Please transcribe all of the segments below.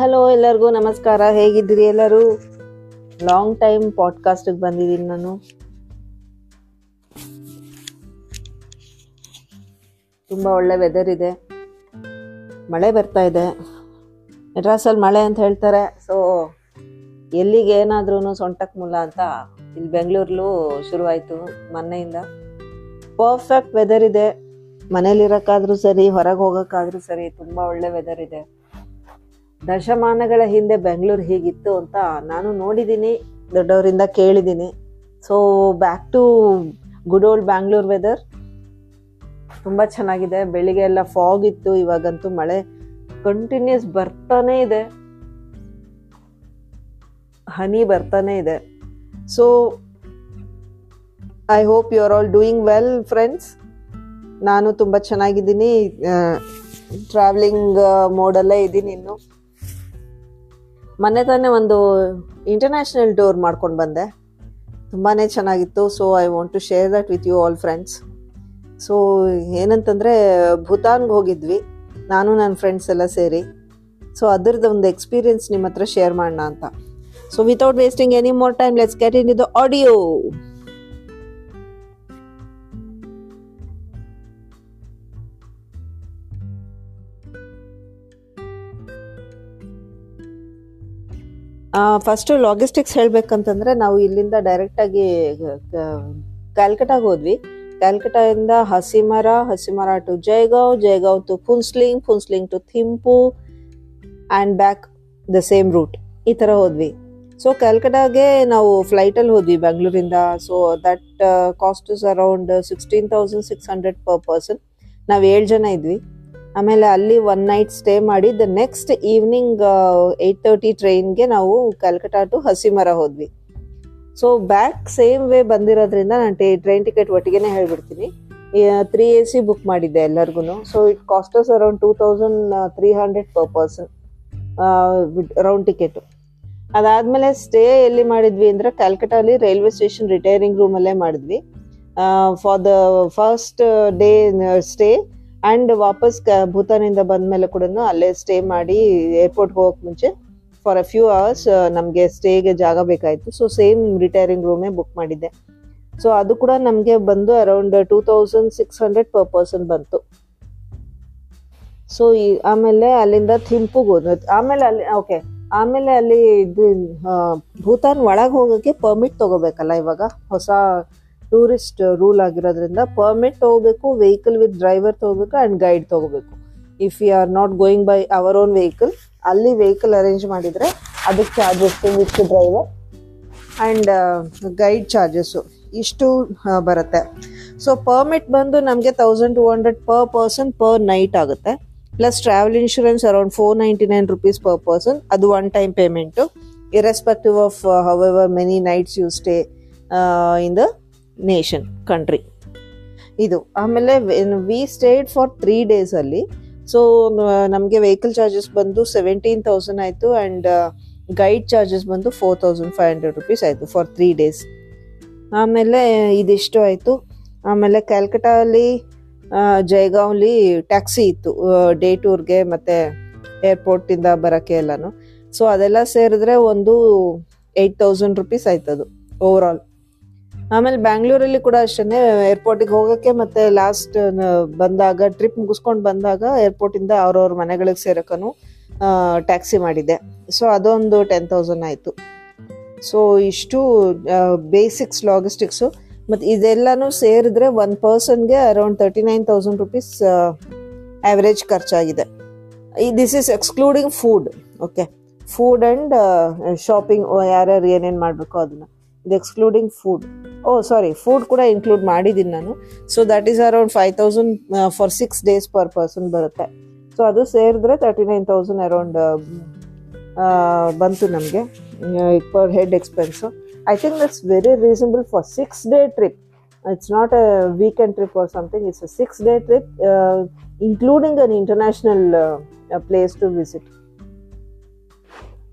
Hello ಎಲ್ಲರಿಗೂ ನಮಸ್ಕಾರ. ಹೇಗಿದ್ದೀರಿ ಎಲ್ಲರೂ? ಲಾಂಗ್ ಟೈಮ್ ಪಾಡ್ಕಾಸ್ಟಿಗೆ ಬಂದಿದ್ದೀನಿ ನಾನು. ತುಂಬ ಒಳ್ಳೆ ವೆದರ್ ಇದೆ. ಮಳೆ ಬರ್ತಾ ಇದೆ. ಮೆಡ್ರಾಸಲ್ಲಿ ಮಳೆ ಅಂತ ಹೇಳ್ತಾರೆ. ಸೊ ಎಲ್ಲಿಗೆ ಏನಾದ್ರೂ ಸೊಂಟಕ್ಕೆ ಮುಲ್ಲ ಅಂತ ಇಲ್ಲಿ ಬೆಂಗಳೂರಲ್ಲೂ ಶುರುವಾಯಿತು ಮೊನ್ನೆಯಿಂದ. ಪರ್ಫೆಕ್ಟ್ ವೆದರ್ ಇದೆ. ಮನೇಲಿರೋಕ್ಕಾದ್ರೂ ಸರಿ, ಹೊರಗೆ ಹೋಗೋಕ್ಕಾದ್ರೂ ಸರಿ ತುಂಬ ಒಳ್ಳೆ ವೆದರ್ ಇದೆ. ದಶಮಾನಗಳ ಹಿಂದೆ ಬೆಂಗಳೂರು ಹೀಗಿತ್ತು ಅಂತ ನಾನು ನೋಡಿದ್ದೀನಿ, ದೊಡ್ಡವರಿಂದ ಕೇಳಿದ್ದೀನಿ. So back to good old Bangalore weather ತುಂಬ ಚೆನ್ನಾಗಿದೆ, ಬೆಳಿಗ್ಗೆ ಎಲ್ಲ ಫಾಗ್ ಇತ್ತು, ಇವಾಗಂತೂ ಮಳೆ ಕಂಟಿನ್ಯೂಸ್ ಬರ್ತಾನೆ ಇದೆ. ಹನಿ ಬರ್ತಾನೆ ಇದೆ. So I hope you are all doing well friends ನಾನು ತುಂಬ ಚೆನ್ನಾಗಿದ್ದೀನಿ ಟ್ರಾವೆಲಿಂಗ್ ಮೋಡಲ್ಲೇ ಇದ್ದೀನಿ ಇನ್ನು. ಮೊನ್ನೆ ತಾನೇ ಒಂದು ಇಂಟರ್ನ್ಯಾಷನಲ್ ಟೂರ್ ಮಾಡ್ಕೊಂಡು ಬಂದೆ. ತುಂಬಾ ಚೆನ್ನಾಗಿತ್ತು. So I want to share that with you all friends so ಏನಂತಂದರೆ, ಭೂತಾನ್ಗೆ ಹೋಗಿದ್ವಿ. ನಾನು ನನ್ನ ಫ್ರೆಂಡ್ಸ್ ಎಲ್ಲ ಸೇರಿ. ಸೊ ಅದರದ್ದು ಒಂದು ಎಕ್ಸ್ಪೀರಿಯನ್ಸ್ ನಿಮ್ಮ ಹತ್ರ ಶೇರ್ ಮಾಡೋಣ ಅಂತ. So without wasting any more time let's get in ಇದು ಆಡಿಯೋ ಫಸ್ಟು ಲಾಗಿಸ್ಟಿಕ್ಸ್ ಹೇಳಬೇಕಂತಂದ್ರೆ ನಾವು ಇಲ್ಲಿಂದ ಡೈರೆಕ್ಟಾಗಿ ಕ್ಯಾಲ್ಕಟಾಗೆ ಹೋದ್ವಿ. ಕ್ಯಾಲ್ಕಟಾದಿಂದ Hasimara Hasimara to Jaigaon Jaigaon to Phuentsholing Phuentsholing to Thimphu and back the same route ಈ ಥರ ಹೋದ್ವಿ. ಸೊ ಕ್ಯಾಲ್ಕಟಾಗೆ ನಾವು ಫ್ಲೈಟಲ್ಲಿ ಹೋದ್ವಿ ಬೆಂಗಳೂರಿಂದ so that cost is around sixteen thousand six hundred per person ನಾವು ಏಳು ಜನ ಇದ್ವಿ. ಆಮೇಲೆ ಅಲ್ಲಿ ಒನ್ ನೈಟ್ ಸ್ಟೇ ಮಾಡಿ the next evening eight thirty ಟ್ರೈನ್ಗೆ ನಾವು ಕಲ್ಕಟಾ ಟು ಹಸಿಮರ ಹೋದ್ವಿ. ಸೊ ಬ್ಯಾಕ್ ಸೇಮ್ ವೇ ಬಂದಿರೋದ್ರಿಂದ ನಾನು ಟ್ರೈನ್ ಟಿಕೆಟ್ ಒಟ್ಟಿಗೆನೇ ಹೇಳ್ಬಿಡ್ತೀನಿ. ತ್ರೀ ಎ ಸಿ ಬುಕ್ ಮಾಡಿದ್ದೆ ಎಲ್ಲರಿಗೂ so it costs around two thousand three hundred per person round ticket ಅದಾದಮೇಲೆ stay ಎಲ್ಲಿ ಮಾಡಿದ್ವಿ ಅಂದ್ರೆ ಕ್ಯಾಲ್ಕಟಾಲಿ ರೈಲ್ವೆ ಸ್ಟೇಷನ್ ರಿಟೈರಿಂಗ್ ರೂಮಲ್ಲೇ ಮಾಡಿದ್ವಿ. For the first day stay and ವಾಪಸ್ ಭೂತಾನಿಂದ ಬಂದಮೇಲೆ ಕೂಡ ಅಲ್ಲೇ ಸ್ಟೇ ಮಾಡಿ ಏರ್ಪೋರ್ಟ್ಗೆ ಹೋಗೋಕೆ ಮುಂಚೆ ಫಾರ್ ಅ ಫ್ಯೂ ಅವರ್ಸ್ ನಮಗೆ ಸ್ಟೇಗೆ ಜಾಗ ಬೇಕಾಯಿತು. ಸೊ ಸೇಮ್ ರಿಟೈರಿಂಗ್ ರೂಮೇ ಬುಕ್ ಮಾಡಿದ್ದೆ. ಸೊ ಅದು ಕೂಡ ನಮಗೆ ಬಂದು around two thousand six hundred per person ಬಂತು. ಸೊ ಈ, ಆಮೇಲೆ ಅಲ್ಲಿಂದ ಥಿಂಪುಗೆ ಹೋದ ಆಮೇಲೆ ಅಲ್ಲಿ ಓಕೆ ಆಮೇಲೆ ಅಲ್ಲಿ ಇದು ಭೂತಾನ್ ಒಳಗೆ ಹೋಗೋಕ್ಕೆ ಪರ್ಮಿಟ್ ತಗೋಬೇಕಲ್ಲ ಇವಾಗ? ಹೊಸ ಟೂರಿಸ್ಟ್ ರೂಲ್ ಆಗಿರೋದ್ರಿಂದ ಪರ್ಮಿಟ್ ತೊಗೋಬೇಕು ವೆಹಿಕಲ್ ವಿತ್ ಡ್ರೈವರ್ ತೊಗೋಬೇಕು ಆ್ಯಂಡ್ ಗೈಡ್ ತೊಗೋಬೇಕು. If you are not going by our own vehicle ಅಲ್ಲಿ ವೆಹಿಕಲ್ ಅರೇಂಜ್ ಮಾಡಿದರೆ ಅದಕ್ಕೆ charges with driver and guide charges ಇಷ್ಟು ಬರುತ್ತೆ. ಸೊ ಪರ್ಮಿಟ್ ಬಂದು ನಮಗೆ thousand two hundred per person per night ಆಗುತ್ತೆ. Plus travel insurance around four ninety nine rupees per person ಅದು one time payment irrespective of however many nights you stay in the nation country ಇದು, ಆಮೇಲೆ we stayed for three ಡೇಸಲ್ಲಿ so ನಮಗೆ vehicle charges ಬಂದು seventeen thousand ಆಯಿತು and guide charges ಬಂದು four thousand five hundred rupees ಆಯಿತು for three days ಆಮೇಲೆ ಇದಿಷ್ಟು ಆಯಿತು. ಆಮೇಲೆ ಕ್ಯಾಲ್ಕಟಾಲಿ ಜೈಗಾವ್ಲಿ ಟ್ಯಾಕ್ಸಿ ಇತ್ತು ಡೇ ಟೂರ್ಗೆ ಮತ್ತು ಏರ್ಪೋರ್ಟಿಂದ ಬರೋಕ್ಕೆ ಎಲ್ಲನೂ. ಸೊ ಅದೆಲ್ಲ ಸೇರಿದ್ರೆ ಒಂದು eight thousand rupees overall all ಆಮೇಲೆ ಬ್ಯಾಂಗ್ಳೂರಲ್ಲಿ ಕೂಡ ಅಷ್ಟೇ ಏರ್ಪೋರ್ಟಿಗೆ ಹೋಗೋಕ್ಕೆ ಮತ್ತೆ ಲಾಸ್ಟ್ ಬಂದಾಗ ಟ್ರಿಪ್ ಮುಗಿಸ್ಕೊಂಡು ಬಂದಾಗ ಏರ್ಪೋರ್ಟಿಂದ ಅವ್ರವ್ರ ಮನೆಗಳಿಗೆ ಸೇರೋಕ್ಕೂ ಟ್ಯಾಕ್ಸಿ ಮಾಡಿದ್ದೆ ಸೊ ಅದೊಂದು ಟೆನ್ ತೌಸಂಡ್ ಆಯಿತು. ಸೊ ಇಷ್ಟು ಬೇಸಿಕ್ಸ್ ಲಾಗಿಸ್ಟಿಕ್ಸು ಮತ್ತು ಇದೆಲ್ಲನೂ ಸೇರಿದ್ರೆ one ಪರ್ಸನ್ಗೆ around thirty nine thousand rupees average ಖರ್ಚಾಗಿದೆ. This is excluding food okay food and shopping ಯಾರ್ಯಾರು ಏನೇನು ಮಾಡಬೇಕು ಅದನ್ನು. ಇದು excluding food oh sorry food ಕೂಡ ಇನ್ಕ್ಲೂಡ್ ಮಾಡಿದ್ದೀನಿ ನಾನು. So that is around five thousand for six days per person ಬರುತ್ತೆ. So ಅದು ಸೇರಿದ್ರೆ ತರ್ಟಿ ನೈನ್ ತೌಸಂಡ್ ಅರೌಂಡ್ ಬಂತು ನಮಗೆ. Per head expense I think that's very reasonable for six day trip it's not a weekend trip or something it's a six day trip including an international place to visit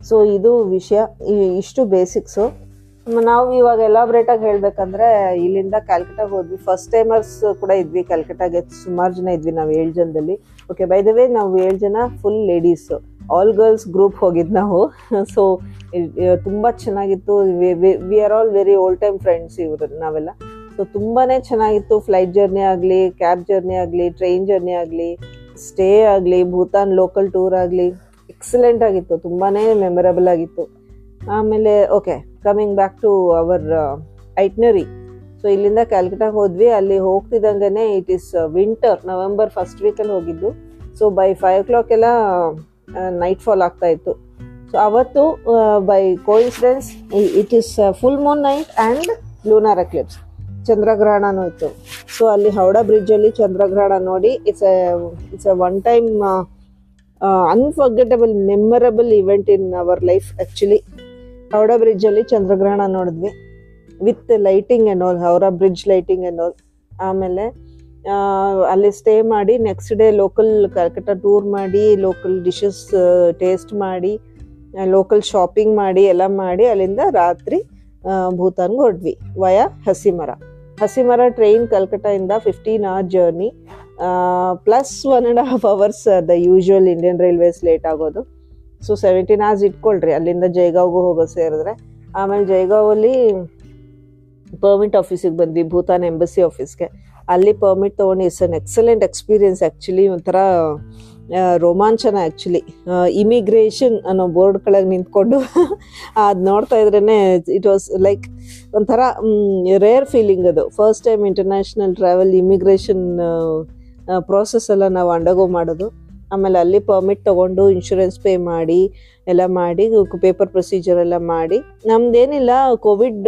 so ಇದು ವಿಷಯ ಇಷ್ಟು basics ನಾವು ಇವಾಗ elaborate ಆಗಿ ಹೇಳ್ಬೇಕಂದ್ರೆ ಇಲ್ಲಿಂದ ಕ್ಯಾಲ್ಕಟಾಗೆ ಹೋದ್ವಿ. ಫಸ್ಟ್ ಟೈಮರ್ಸ್ ಕೂಡ ಇದ್ವಿ ಕ್ಯಾಲ್ಕಟಾಗೆ ಸುಮಾರು ಜನ ಇದ್ವಿ ನಾವು ಏಳು ಜನದಲ್ಲಿ. ಓಕೆ ಬೈ ದ ವೇ ನಾವು ಏಳು ಜನ full ladies all girls group ಹೋಗಿದ್ದು ನಾವು. ಸೊ ತುಂಬ ಚೆನ್ನಾಗಿತ್ತು. We are all very old time friends ಇವರು ನಾವೆಲ್ಲ. ಸೊ ತುಂಬಾ ಚೆನ್ನಾಗಿತ್ತು. ಫ್ಲೈಟ್ ಜರ್ನಿ ಆಗಲಿ ಕ್ಯಾಬ್ ಜರ್ನಿ ಆಗಲಿ ಟ್ರೈನ್ ಜರ್ನಿ ಆಗಲಿ ಸ್ಟೇ ಆಗಲಿ ಭೂತಾನ್ ಲೋಕಲ್ ಟೂರ್ ಆಗಲಿ. ಎಕ್ಸಲೆಂಟ್ ಆಗಿತ್ತು. ತುಂಬಾ ಮೆಮೊರಬಲ್ ಆಗಿತ್ತು. ಆಮೇಲೆ okay coming back to our itinerary so ಇಲ್ಲಿಂದ ಕ್ಯಾಲ್ಕಟಾಗೆ ಹೋದ್ವಿ, ಅಲ್ಲಿ ಹೋಗ್ತಿದ್ದಂಗೆ it is winter November first ವೀಕಲ್ಲಿ ಹೋಗಿದ್ದು. So by five O clock ಎಲ್ಲ ನೈಟ್ ಫಾಲ್ ಆಗ್ತಾ ಇತ್ತು. ಸೊ ಅವತ್ತು by coincidence it is full Moon night and lunar Eclipse ಚಂದ್ರಗ್ರಹಣನೂ ಇತ್ತು. ಸೊ ಅಲ್ಲಿ ಹೌಡಾ ಬ್ರಿಡ್ಜಲ್ಲಿ ಚಂದ್ರಗ್ರಹಣ ನೋಡಿ it's it's a one time unforgettable memorable event in our life actually ಹೌಡಾ ಬ್ರಿಡ್ಜಲ್ಲಿ ಚಂದ್ರಗ್ರಹಣ ನೋಡಿದ್ವಿ. With lighting and Howrah bridge lighting and ಆಮೇಲೆ ಅಲ್ಲಿ stay ಮಾಡಿ next day local Calcutta tour ಮಾಡಿ local dishes taste ಮಾಡಿ local shopping ಮಾಡಿ, ಎಲ್ಲ ಮಾಡಿ, ಅಲ್ಲಿಂದ ರಾತ್ರಿ ಭೂತಾನ್ಗೆ ಹೊರಟ್ವಿ via Hasimara. Hasimara train ಕಲ್ಕಟ್ಟಾಯಿಂದ fifteen hour journey plus one and half hours the usual Indian railways late ಆಗೋದು. ಸೊ ಸೆವೆಂಟೀನ್ ಅವರ್ಸ್ ಇಟ್ಕೊಳ್ರಿ. ಅಲ್ಲಿಂದ ಜೈಗಾವ್ಗೂ ಹೋಗೋದು ಸೇರಿದ್ರೆ. ಆಮೇಲೆ ಜೈಗಾವಲ್ಲಿ ಪರ್ಮಿಟ್ ಆಫೀಸಿಗೆ ಬಂದ್ವಿ, ಭೂತಾನ್ ಎಂಬಸಿ ಆಫೀಸ್ಗೆ ಅಲ್ಲಿ ಪರ್ಮಿಟ್ ತೊಗೊಂಡು it's an excellent experience actually ಒಂಥರ ರೋಮಾಂಚನ ಆ್ಯಕ್ಚುಲಿ ಇಮಿಗ್ರೇಷನ್ ಅನ್ನೋ ಬೋರ್ಡ್ ಕೆಳಗೆ ನಿಂತ್ಕೊಂಡು ಅದು ನೋಡ್ತಾ ಇದ್ರೇ ಇಟ್ ವಾಸ್ ಲೈಕ್ ಒಂಥರ ರೇರ್ ಫೀಲಿಂಗ್ ಅದು. First time international travel immigration process ಎಲ್ಲ ನಾವು ಅಂಡಗೋ ಮಾಡೋದು. ಆಮೇಲೆ ಅಲ್ಲಿ ಪರ್ಮಿಟ್ ತಗೊಂಡು ಇನ್ಶೂರೆನ್ಸ್ ಪೇ ಮಾಡಿ, ಎಲ್ಲ ಮಾಡಿ ಪೇಪರ್ ಪ್ರೊಸೀಜರ್ ಎಲ್ಲ ಮಾಡಿ. ನಮ್ದೇನಿಲ್ಲ ಕೋವಿಡ್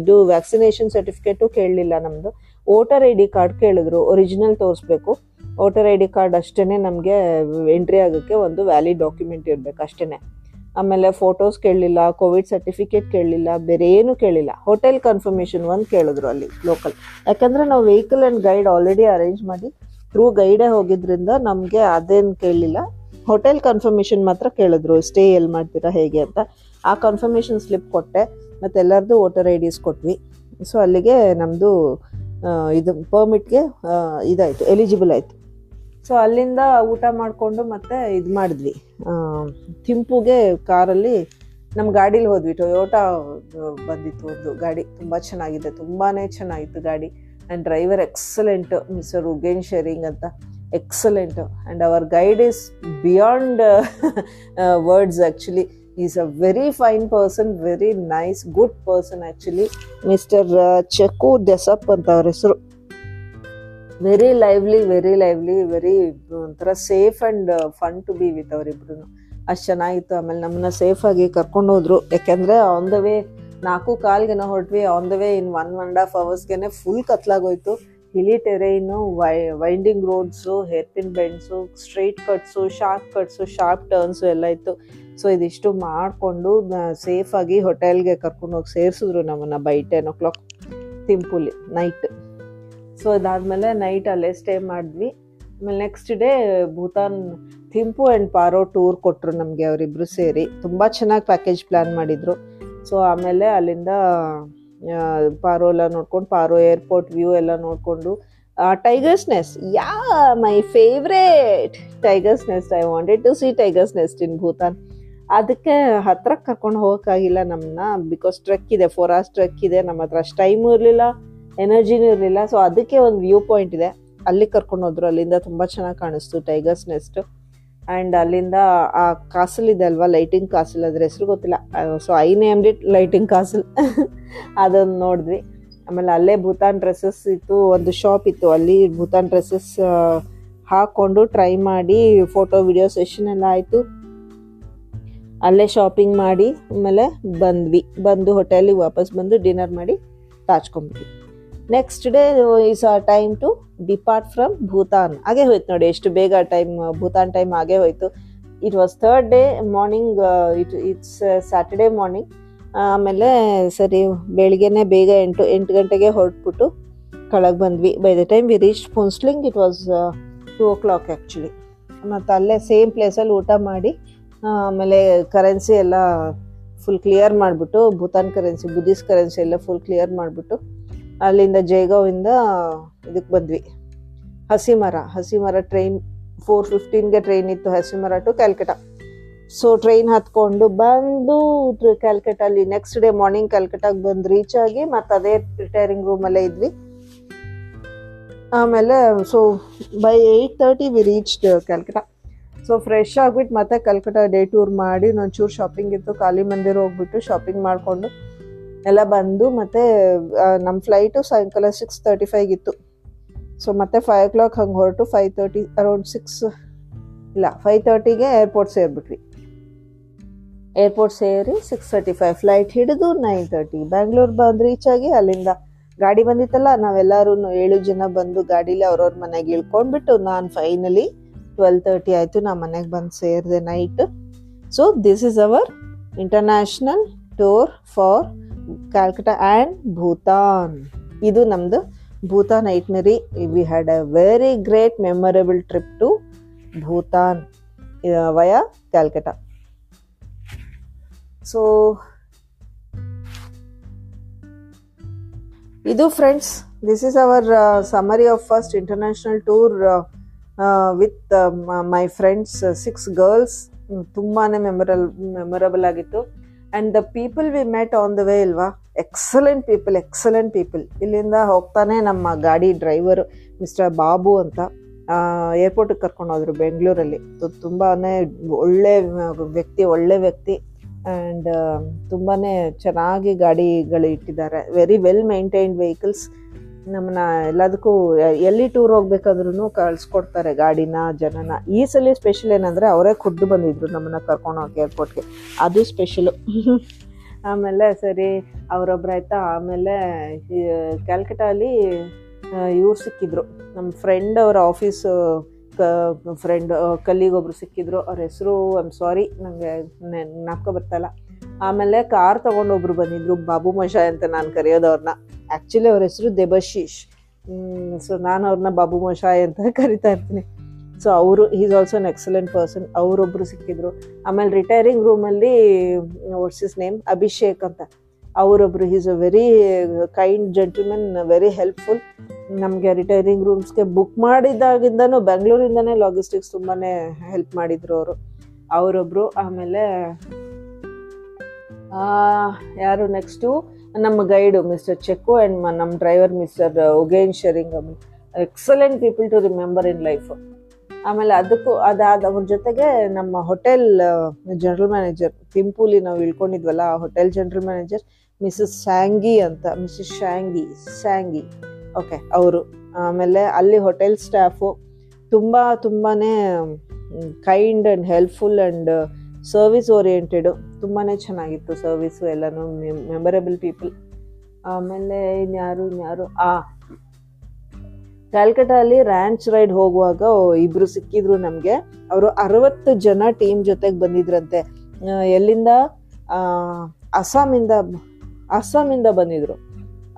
ಇದು ವ್ಯಾಕ್ಸಿನೇಷನ್ ಸರ್ಟಿಫಿಕೇಟು ಕೇಳಲಿಲ್ಲ ನಮ್ಮದು ವೋಟರ್ ಐ ಡಿ ಕಾರ್ಡ್ ಕೇಳಿದ್ರು ಒರಿಜಿನಲ್ ತೋರಿಸ್ಬೇಕು. ವೋಟರ್ ಐ ಡಿ ಕಾರ್ಡ್ ಅಷ್ಟೇ ನಮಗೆ ಎಂಟ್ರಿ ಆಗೋಕ್ಕೆ ಒಂದು ವ್ಯಾಲಿಡ್ ಡಾಕ್ಯುಮೆಂಟ್ ಇರಬೇಕು ಅಷ್ಟೇ ಆಮೇಲೆ ಫೋಟೋಸ್ ಕೇಳಲಿಲ್ಲ ಕೋವಿಡ್ ಸರ್ಟಿಫಿಕೇಟ್ ಕೇಳಲಿಲ್ಲ, ಬೇರೆ ಏನು ಕೇಳಿಲ್ಲ ಹೋಟೆಲ್ ಕನ್ಫರ್ಮೇಷನ್ ಒಂದು ಕೇಳಿದ್ರು ಅಲ್ಲಿ ಲೋಕಲ್ ಯಾಕಂದರೆ ನಾವು vehicle and guide already arrange ಮಾಡಿ ಥ್ರೂ ಗೈಡೇ ಹೋಗಿದ್ರಿಂದ ನಮಗೆ ಅದೇನು ಕೇಳಲಿಲ್ಲ ಹೋಟೆಲ್ ಕನ್ಫರ್ಮೇಷನ್ ಮಾತ್ರ ಕೇಳಿದ್ರು ಸ್ಟೇ ಎಲ್ಲಿ ಮಾಡ್ತೀರಾ ಹೇಗೆ ಅಂತ. ಆ ಕನ್ಫರ್ಮೇಷನ್ ಸ್ಲಿಪ್ ಕೊಟ್ಟೆ, ಮತ್ತು ಎಲ್ಲರದ್ದು ವೋಟರ್ ಐ ಡಿಸ್ ಕೊಟ್ವಿ. ಸೊ ಅಲ್ಲಿಗೆ ನಮ್ಮದು ಇದು ಪರ್ಮಿಟ್ಗೆ ಇದಾಯಿತು ಎಲಿಜಿಬಲ್ ಆಯಿತು. ಸೊ ಅಲ್ಲಿಂದ ಊಟ ಮಾಡಿಕೊಂಡು ಮತ್ತೆ ಇದು ಮಾಡಿದ್ವಿ. ತಿಂಪುಗೆ ಕಾರಲ್ಲಿ ನಮ್ಮ ಗಾಡೀಲಿ ಹೋದ್ವಿ. ಟೊಯೋಟಾ ಬಂದಿತ್ತು ಒಂದು ಗಾಡಿ. ತುಂಬ ಚೆನ್ನಾಗಿದೆ ತುಂಬಾ ಚೆನ್ನಾಗಿತ್ತು ಗಾಡಿ. And driver excellent mister Ugyen Shering ಅಂತ. Excellent and our guide is beyond words actually is a very fine person very nice good person actually mister Chaku Desap ಅಂತ ಅವ್ರ ಹೆಸರು. Very lively very lively very ಒಂಥರ safe and fun to be with ಅವರಿಬ್ರು ಅಷ್ಟು ಚೆನ್ನಾಗಿತ್ತು. ಆಮೇಲೆ ನಮ್ಮನ್ನ ಸೇಫಾಗಿ ಕರ್ಕೊಂಡು ಹೋದ್ರು ಯಾಕೆಂದರೆ ಆನ್ ದ ವೇ ನಾಲ್ಕು ಕಾಲ್ಗೆನ ಹೊರಟ್ವಿ on the way in one one of ಅವರ್ಸ್ಗೆನೆ full ಕತ್ಲಾಗೋಯ್ತು. Hilly terrain winding roads hairpin bends straight cuts sharp cuts sharp turns ಎಲ್ಲ ಇತ್ತು. ಸೊ ಇದಿಷ್ಟು ಮಾಡಿಕೊಂಡು ಸೇಫಾಗಿ ಹೋಟೆಲ್ಗೆ ಕರ್ಕೊಂಡು ಹೋಗಿ ಸೇರಿಸಿದ್ರು ನಮ್ಮನ್ನು ಬೈ ಟೆನ್ ಓ ಕ್ಲಾಕ್ ತಿಂಪುಲಿ ನೈಟ್ ಸೊ ಅದಾದಮೇಲೆ ನೈಟ್ ಅಲ್ಲೇ ಸ್ಟೇ ಮಾಡಿದ್ವಿ. ಆಮೇಲೆ next day Bhutan Thimphu and Paro tour ಕೊಟ್ಟರು ನಮಗೆ ಅವರಿಬ್ಬರು ಸೇರಿ. ತುಂಬ ಚೆನ್ನಾಗಿ ಪ್ಯಾಕೇಜ್ ಪ್ಲ್ಯಾನ್ ಮಾಡಿದರು. ಸೊ ಆಮೇಲೆ ಅಲ್ಲಿಂದ ಪಾರೋ ಎಲ್ಲ ನೋಡ್ಕೊಂಡು ಪಾರೋ ಏರ್ಪೋರ್ಟ್ ವ್ಯೂ ಎಲ್ಲ ನೋಡಿಕೊಂಡು Tiger's Nest yeah my favourite Tiger's Nest I wanted to see Tiger's Nest in Bhutan ಅದಕ್ಕೆ ಹತ್ರಕ್ಕೆ ಕರ್ಕೊಂಡು ಹೋಗೋಕ್ಕಾಗಿಲ್ಲ ನಮ್ಮನ್ನ ಬಿಕಾಸ್ ಟ್ರಕ್ ಇದೆ ಫೋರ್ ಅವರ್ಸ್ ಟ್ರೆಕ್ ಇದೆ, ನಮ್ಮ ಹತ್ರ ಅಷ್ಟು ಟೈಮು ಇರಲಿಲ್ಲ ಎನರ್ಜಿನೂ ಇರಲಿಲ್ಲ. ಸೊ ಅದಕ್ಕೆ ಒಂದು ವ್ಯೂ ಪಾಯಿಂಟ್ ಇದೆ. ಅಲ್ಲಿ ಕರ್ಕೊಂಡು ಹೋದ್ರು, ಅಲ್ಲಿಂದ ತುಂಬ ಚೆನ್ನಾಗಿ ಕಾಣಿಸ್ತು ಟೈಗರ್ಸ್ ನೆಸ್ಟ್ ಆ್ಯಂಡ್ ಅಲ್ಲಿಂದ ಆ ಕಾಸಲ್ ಇದೆ ಅಲ್ವಾ ಲೈಟಿಂಗ್ ಕಾಸಲ್ ಅದ್ರ ಹೆಸರು ಗೊತ್ತಿಲ್ಲ. So I named it lighting castle ಅದನ್ನು ನೋಡಿದ್ವಿ. ಆಮೇಲೆ ಅಲ್ಲೇ ಭೂತಾನ್ ಡ್ರೆಸ್ಸಸ್ ಇತ್ತು, ಒಂದು ಶಾಪ್ ಇತ್ತು. ಅಲ್ಲಿ ಭೂತಾನ್ ಡ್ರೆಸ್ಸಸ್ ಹಾಕ್ಕೊಂಡು ಟ್ರೈ ಮಾಡಿ ಫೋಟೋ ವಿಡಿಯೋ ಸೆಷನ್ ಎಲ್ಲ ಆಯಿತು. ಅಲ್ಲೇ ಶಾಪಿಂಗ್ ಮಾಡಿ, ಆಮೇಲೆ ಬಂದ್ವಿ. ಬಂದು ಹೋಟೆಲಿಗೆ ವಾಪಸ್ ಬಂದು ಡಿನ್ನರ್ ಮಾಡಿ ತಾಚ್ಕೊಂಡ್ವಿ next day is a time to depart from Bhutan ಹಾಗೆ ಹೋಯ್ತು ನೋಡಿ, ಎಷ್ಟು ಬೇಗ ಟೈಮ್ ಭೂತಾನ್ ಟೈಮ್ ಹಾಗೆ ಹೋಯ್ತು. It was third day morning it it's Saturday morning ಆಮೇಲೆ ಸರಿ, ಬೆಳಿಗ್ಗೆನೇ ಬೇಗ ಎಂಟು ಎಂಟು ಗಂಟೆಗೆ ಹೊರಟ್ಬಿಟ್ಟು ಕೆಳಗೆ ಬಂದ್ವಿ. By the time we reach Phuentsholing it was two o'clock actually ಮತ್ತು ಅಲ್ಲೇ ಸೇಮ್ ಪ್ಲೇಸಲ್ಲಿ ಊಟ ಮಾಡಿ ಆಮೇಲೆ ಕರೆನ್ಸಿ ಎಲ್ಲ ಫುಲ್ ಕ್ಲಿಯರ್ ಮಾಡಿಬಿಟ್ಟು ಭೂತಾನ್ ಕರೆನ್ಸಿ ಬುದ್ಧಿಸ್ಟ್ ಕರೆನ್ಸಿ ಎಲ್ಲ ಫುಲ್ ಕ್ಲಿಯರ್ ಮಾಡಿಬಿಟ್ಟು ಅಲ್ಲಿಂದ ಜೈಗಾವಿಂದ ಇದಕ್ಕೆ ಬಂದ್ವಿ. ಹಸಿಮರ ಹಸಿಮರ ಟ್ರೈನ್ ಫೋರ್ ಫಿಫ್ಟೀನ್ಗೆ ಟ್ರೈನ್ ಇತ್ತು, Hasimara to Calcutta so train ಹತ್ಕೊಂಡು ಬಂದು ಕ್ಯಾಲ್ಕಟಲ್ಲಿ ನೆಕ್ಸ್ಟ್ ಡೇ ಮಾರ್ನಿಂಗ್ ಕ್ಯಾಲ್ಕಟಾಗ್ ಬಂದು ರೀಚ್ ಆಗಿ ಮತ್ತೆ ಅದೇ ರಿಟೈರಿಂಗ್ ರೂಮಲ್ಲೇ ಇದ್ವಿ. ಆಮೇಲೆ so by eight thirty we reached Calcutta so fresh ಆಗಿಬಿಟ್ಟು ಮತ್ತೆ ಕಲ್ಕಟಾ ಡೇ ಟೂರ್ ಮಾಡಿ ಒಂಚೂರು ಶಾಪಿಂಗ್ ಇತ್ತು. ಕಾಲಿ ಮಂದಿರ ಹೋಗ್ಬಿಟ್ಟು ಶಾಪಿಂಗ್ ಮಾಡಿಕೊಂಡು ಎಲ್ಲ ಬಂದು ಮತ್ತೆ ನಮ್ಮ ಫ್ಲೈಟು ಸಾಯಂಕಾಲ ಸಿಕ್ಸ್ ತರ್ಟಿ ಫೈವ್ ಇತ್ತು. ಸೊ ಮತ್ತೆ ಫೈವ್ ಓ ಕ್ಲಾಕ್ ಹಂಗೆ ಹೊರಟು ಫೈವ್ ತರ್ಟಿ ಅರೌಂಡ್ ಸಿಕ್ಸ್ ಇಲ್ಲ ಫೈವ್ ತರ್ಟಿಗೆ ಏರ್ಪೋರ್ಟ್ ಸೇರಿಬಿಟ್ವಿ. ಏರ್ಪೋರ್ಟ್ ಸೇರಿ ಸಿಕ್ಸ್ ತರ್ಟಿ ಫೈವ್ ಫ್ಲೈಟ್ ಹಿಡಿದು ನೈನ್ ತರ್ಟಿ ಬ್ಯಾಂಗ್ಳೂರ್ ಬಂದು ರೀಚ್ ಆಗಿ ಅಲ್ಲಿಂದ ಗಾಡಿ ಬಂದಿತ್ತಲ್ಲ ನಾವೆಲ್ಲರೂ ಏಳು ಜನ ಬಂದು ಗಾಡೀಲಿ ಅವ್ರವ್ರ ಮನೆಗೆ ಇಳ್ಕೊಂಡ್ಬಿಟ್ಟು ನಾನು ಫೈನಲಿ ಟ್ವೆಲ್ ತರ್ಟಿ ಆಯಿತು, ನಾ ಮನೆಗೆ ಬಂದು ಸೇರಿದೆ night so this is our international tour for Calcutta and Bhutan ಇದು ನಮ್ಮದು Bhutan itinerary. We had a very great memorable trip to Bhutan via Calcutta so ಇದು friends this is our summary of first international tour with my friends six girls ತುಂಬಾ ಮೆಮೊರಲ್ memorable ಆಗಿತ್ತು. And the people we met on the way ಇಲ್ವಾ excellent people excellent people ಇಲ್ಲಿಂದ ಹೋಗ್ತಾನೆ ನಮ್ಮ ಗಾಡಿ driver mister Babu ಅಂತ. ಏರ್ಪೋರ್ಟಿಗೆ ಕರ್ಕೊಂಡು ಹೋದ್ರು ಬೆಂಗಳೂರಲ್ಲಿ. ತುಂಬಾ ಒಳ್ಳೆ, ವ್ಯಕ್ತಿ ಒಳ್ಳೆ ವ್ಯಕ್ತಿ. ಆ್ಯಂಡ್ ತುಂಬಾ ಚೆನ್ನಾಗಿ ಗಾಡಿಗಳು ಇಟ್ಟಿದ್ದಾರೆ. ವೆರಿ ವೆಲ್ ಮೇಂಟೈನ್ಡ್ ವೆಹಿಕಲ್ಸ್ ನಮ್ಮನ್ನ ಎಲ್ಲದಕ್ಕೂ ಎಲ್ಲಿ ಟೂರ್ ಹೋಗ್ಬೇಕಾದ್ರೂ ಕಳ್ಸ್ಕೊಡ್ತಾರೆ ಗಾಡಿನ, ಜನನ. ಈ ಸಲ ಸ್ಪೆಷಲ್ ಏನಂದರೆ ಅವರೇ ಖುದ್ದು ಬಂದಿದ್ರು ನಮ್ಮನ್ನ ಕರ್ಕೊಂಡು ಹೋಗಿ ಏರ್ಪೋರ್ಟ್ಗೆ ಅದು ಸ್ಪೆಷಲು ಆಮೇಲೆ ಸರಿ, ಅವರೊಬ್ರು ಆಯ್ತಾ? ಆಮೇಲೆ ಕ್ಯಾಲ್ಕಟಾಲಿ ಇವ್ರು ಸಿಕ್ಕಿದ್ರು. ನಮ್ಮ ಫ್ರೆಂಡ್ ಅವರ ಆಫೀಸ್ ಫ್ರೆಂಡ್ ಕಲ್ಲಿಗೊಬ್ರು ಸಿಕ್ಕಿದ್ರು. ಅವ್ರ ಹೆಸರು ಐಮ್ ಸಾರಿ ನನಗೆ ಜ್ಞಾಪಕ ಬರ್ತಲ್ಲ ಆಮೇಲೆ ಕಾರ್ ತಗೊಂಡು ಒಬ್ರು ಬಂದಿದ್ರು, ಬಾಬು ಮಶಾಯ್ ಅಂತ ನಾನು ಕರೆಯೋದು ಅವ್ರನ್ನ ಆ್ಯಕ್ಚುಲಿ ಅವ್ರ ಹೆಸರು ದೇಬಶೀಶ್. ಸೊ ನಾನು ಅವ್ರನ್ನ ಬಾಬು ಮಶಾಯ್ ಅಂತ ಕರಿತಾ ಇರ್ತೀನಿ. ಸೊ ಅವರು is also an excellent person ಅವರೊಬ್ಬರು ಸಿಕ್ಕಿದ್ರು. ಆಮೇಲೆ ರಿಟೈರಿಂಗ್ ರೂಮಲ್ಲಿ ವಾಟ್ಸ್ ಇಸ್ ನೇಮ್ ಅಭಿಷೇಕ್ ಅಂತ. ಅವರೊಬ್ಬರು is a very kind gentlemen very helpful ನಮಗೆ ರಿಟೈರಿಂಗ್ ರೂಮ್ಸ್ಗೆ ಬುಕ್ ಮಾಡಿದಾಗಿಂದನೂ ಬೆಂಗಳೂರಿಂದನೇ ಲಾಜಿಸ್ಟಿಕ್ಸ್ ತುಂಬಾ ಹೆಲ್ಪ್ ಮಾಡಿದ್ರು ಅವರು. ಅವರೊಬ್ಬರು ಆಮೇಲೆ ಯಾರು ನೆಕ್ಸ್ಟು ನಮ್ಮ ಗೈಡು ಮಿಸ್ಟರ್ ಚೆಕ್ಕು ಆ್ಯಂಡ್ ನಮ್ಮ driver mister Ugyen Tshering excellent people to remember in life ಆಮೇಲೆ ಅದಕ್ಕೂ, ಅದಾದ ಅವ್ರ ಜೊತೆಗೆ ನಮ್ಮ ಹೋಟೆಲ್ ಜನರಲ್ ಮ್ಯಾನೇಜರ್ ತಿಂಪೂಲಿ ನಾವು ಇಳ್ಕೊಂಡಿದ್ವಲ್ಲ, ಆ hotel general manager Mrs Sangay ಅಂತ ಮಿಸಸ್ ಶ್ಯಾಂಗಿ ಸ್ಯಾಂಗಿ ಓಕೆ ಅವರು. ಆಮೇಲೆ ಅಲ್ಲಿ ಹೋಟೆಲ್ ಸ್ಟಾಫು ತುಂಬ ತುಂಬಾ kind and helpful and service oriented ತುಂಬಾ ಚೆನ್ನಾಗಿತ್ತು ಸರ್ವಿಸು ಎಲ್ಲನೂ ಮೆಮೊರೇಬಲ್ ಪೀಪಲ್ ಆಮೇಲೆ ಇನ್ಯಾರು ಇನ್ಯಾರು, ಆ ಕ್ಯಾಲ್ಕಟ್ಟಲ್ಲಿ ರ್ಯಾಂಚ್ ರೈಡ್ ಹೋಗುವಾಗ ಇಬ್ರು ಸಿಕ್ಕಿದ್ರು ನಮಗೆ. ಅವರು ಅರವತ್ತು ಜನ ಟೀಮ್ ಜೊತೆಗೆ ಬಂದಿದ್ರಂತೆ. ಎಲ್ಲಿಂದ? ಅಸ್ಸಾಮಿಂದ ಅಸ್ಸಾಮಿಂದ ಬಂದಿದ್ರು.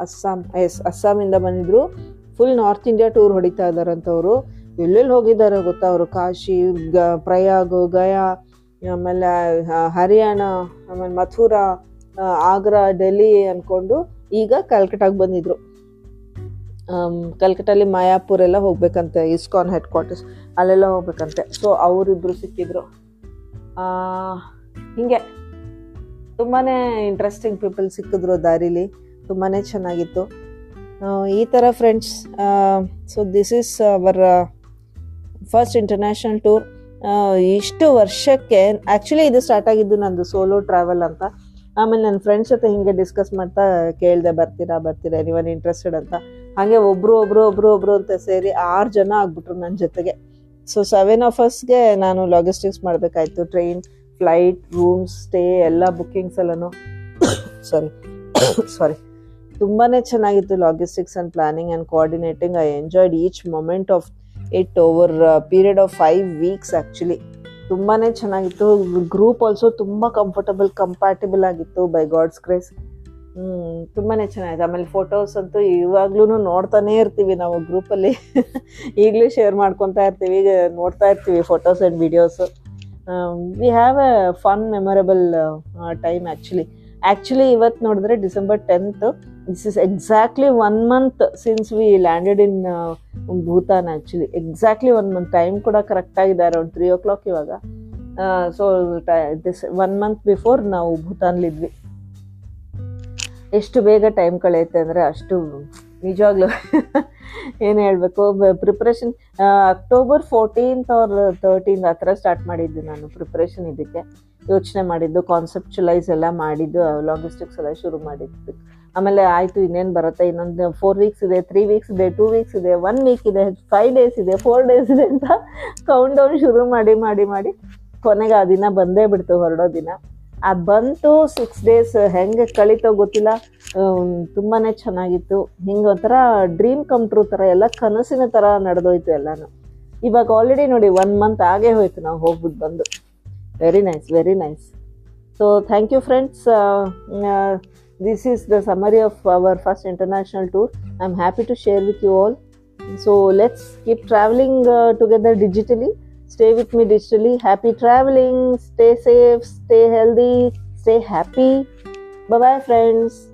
ಅಸ್ಸಾಂ, ಎಸ್, ಅಸ್ಸಾಮಿಂದ ಬಂದಿದ್ರು. ಫುಲ್ ನಾರ್ತ್ ಇಂಡಿಯಾ ಟೂರ್ ಹೊಡಿತಾ ಇದ್ದಾರಂತವ್ರು. ಎಲ್ಲೆಲ್ಲಿ ಹೋಗಿದ್ದಾರೆ ಗೊತ್ತಾ ಅವರು? ಕಾಶಿ, ಗ, ಪ್ರಯಾಗ್, ಗಯಾ ಆಮೇಲೆ ಹರಿಯಾಣ, ಆಮೇಲೆ ಮಥುರಾ ಆಗ್ರಾ, ಡೆಲ್ಲಿ ಅಂದ್ಕೊಂಡು ಈಗ ಕಲ್ಕಟಾಗೆ ಬಂದಿದ್ರು. ಕಲ್ಕಟ್ಟಲ್ಲಿ ಮಾಯಾಪುರ್ ಎಲ್ಲ ಹೋಗ್ಬೇಕಂತೆ, ಇಸ್ಕಾನ್ ಹೆಡ್ ಕ್ವಾರ್ಟರ್ಸ್ ಅಲ್ಲೆಲ್ಲ ಹೋಗ್ಬೇಕಂತೆ. ಸೊ ಅವರಿಬ್ರು ಸಿಕ್ಕಿದ್ರು. ಹಿಂಗೆ. ತುಂಬಾ ಇಂಟ್ರೆಸ್ಟಿಂಗ್ ಪೀಪಲ್ ಸಿಕ್ಕಿದ್ರು ದಾರಿಲಿ. ತುಂಬಾ ಚೆನ್ನಾಗಿತ್ತು. ಈ ಥರ friends so this is our first international tour ಇಷ್ಟು ವರ್ಷಕ್ಕೆ ಆ್ಯಕ್ಚುಲಿ ಇದು ಸ್ಟಾರ್ಟ್ ಆಗಿದ್ದು ನಂದು ಸೋಲೋ ಟ್ರಾವೆಲ್ ಅಂತ. ಆಮೇಲೆ ನನ್ನ ಫ್ರೆಂಡ್ಸ್ ಜೊತೆ ಹಿಂಗೆ ಡಿಸ್ಕಸ್ ಮಾಡ್ತಾ ಕೇಳಿದೆ, ಬರ್ತೀರಾ ಬರ್ತೀರಾ ನೀವನ್ ಇಂಟ್ರೆಸ್ಟೆಡ್ ಅಂತ. ಹಾಗೆ ಒಬ್ರು ಒಬ್ರು ಒಬ್ರು ಒಬ್ರು ಅಂತ ಸೇರಿ ಆರು ಜನ ಆಗ್ಬಿಟ್ರು ನನ್ನ ಜೊತೆಗೆ. ಸೊ ಸೆವೆನ್ ಆಫ್ ಅಸ್ಗೆ ನಾನು ಲಾಜಿಸ್ಟಿಕ್ಸ್ ಮಾಡಬೇಕಾಯ್ತು. ಟ್ರೈನ್ ಫ್ಲೈಟ್ ರೂಮ್ಸ್ ಸ್ಟೇ ಎಲ್ಲ ಬುಕ್ಕಿಂಗ್ಸ್ ಎಲ್ಲನೂ. ಸಾರಿ ಸಾರಿ ತುಂಬಾ ಚೆನ್ನಾಗಿತ್ತು logistics and planning and coordinating I enjoyed each moment of it over period of five weeks actually ತುಂಬಾ ಚೆನ್ನಾಗಿತ್ತು. ಗ್ರೂಪ್ ಆಲ್ಸೋ ತುಂಬ ಕಂಫರ್ಟಬಲ್ ಕಂಪ್ಯಾಟಿಬಲ್ ಆಗಿತ್ತು ಬೈ ಗಾಡ್ಸ್ ಕ್ರೇಸ್ ತುಂಬಾ ಚೆನ್ನಾಗಿದೆ ಆಮೇಲೆ ಫೋಟೋಸ್ ಅಂತೂ ಇವಾಗ್ಲೂ ನೋಡ್ತಾನೆ ಇರ್ತೀವಿ ನಾವು ಗ್ರೂಪಲ್ಲಿ ಈಗಲೂ ಶೇರ್ ಮಾಡ್ಕೊತಾ ಇರ್ತೀವಿ ನೋಡ್ತಾ ಇರ್ತೀವಿ photos and videos we have a fun memorable time actually actually ಇವತ್ತು ನೋಡಿದ್ರೆ December tenth this is exactly one month since we landed in Bhutan actually exactly one month time ಕೂಡ ಕರೆಕ್ಟಾಗಿದೆ ಅರೌಂಡ್ ತ್ರೀ ಓ ಕ್ಲಾಕ್ ಇವಾಗ. So this one month before ನಾವು ಭೂತಾನ್ಲಿದ್ವಿ ಎಷ್ಟು ಬೇಗ time ಕಳೆಯುತ್ತೆ ಅಂದರೆ ಅಷ್ಟು ನಿಜವಾಗ್ಲೂ ಏನು ಹೇಳಬೇಕು? ಪ್ರಿಪ್ರೇಷನ್ ಅಕ್ಟೋಬರ್ ಫೋರ್ಟೀನ್ತ್ ಅವ್ರ ತರ್ಟೀನ್ ಆ ಸ್ಟಾರ್ಟ್ ಮಾಡಿದ್ದು ನಾನು ಪ್ರಿಪ್ರೇಷನ್ ಇದಕ್ಕೆ. ಯೋಚನೆ ಮಾಡಿದ್ದು ಕಾನ್ಸೆಪ್ಚುಲೈಸ್ ಎಲ್ಲ ಮಾಡಿದ್ದು ಲಾಗಿಸ್ಟಿಕ್ಸ್ ಎಲ್ಲ ಶುರು ಮಾಡಿದ್ದು. ಆಮೇಲೆ ಆಯಿತು, ಇನ್ನೇನು ಬರುತ್ತೆ? ಇನ್ನೊಂದು ಫೋರ್ ವೀಕ್ಸ್ ಇದೆ ತ್ರೀ ವೀಕ್ಸ್ ಇದೆ ಟೂ ವೀಕ್ಸ್ ಇದೆ ಒನ್ ವೀಕ್ ಇದೆ ಫೈವ್ ಡೇಸ್ ಇದೆ ಫೋರ್ ಡೇಸ್ ಇದೆ ಅಂತ ಕೌಂಟ್ ಡೌನ್ ಶುರು ಮಾಡಿ ಮಾಡಿ ಮಾಡಿ ಕೊನೆಗೆ ಆ ದಿನ ಬಂದೇ ಬಿಡ್ತು, ಹೊರಡೋ ದಿನ. ಅದು ಬಂತು ಸಿಕ್ಸ್ ಡೇಸ್ ಹೆಂಗೆ ಕಳೀತೋ ಗೊತ್ತಿಲ್ಲ. ತುಂಬಾ ಚೆನ್ನಾಗಿತ್ತು. ಹಿಂಗೆ ಒಂಥರ ಡ್ರೀಮ್ ಕಮ್ ಟ್ರೂ ಥರ ಎಲ್ಲ ಕನಸಿನ ಥರ ನಡೆದೋಯ್ತು ಎಲ್ಲಾನು. ಇವಾಗ ಆಲ್ರೆಡಿ ನೋಡಿ ಒನ್ ಮಂತ್ ಆಗೇ ಹೋಯ್ತು ನಾವು ಹೋಗ್ಬಿಟ್ಟು ಬಂದು. Very nice very nice so thank you friends this is the summary of our first international tour. I'm happy to share with you all. So let's keep traveling uh, together digitally. Stay with me digitally. Happy traveling. Stay safe. Stay healthy. Stay happy. Bye bye, friends.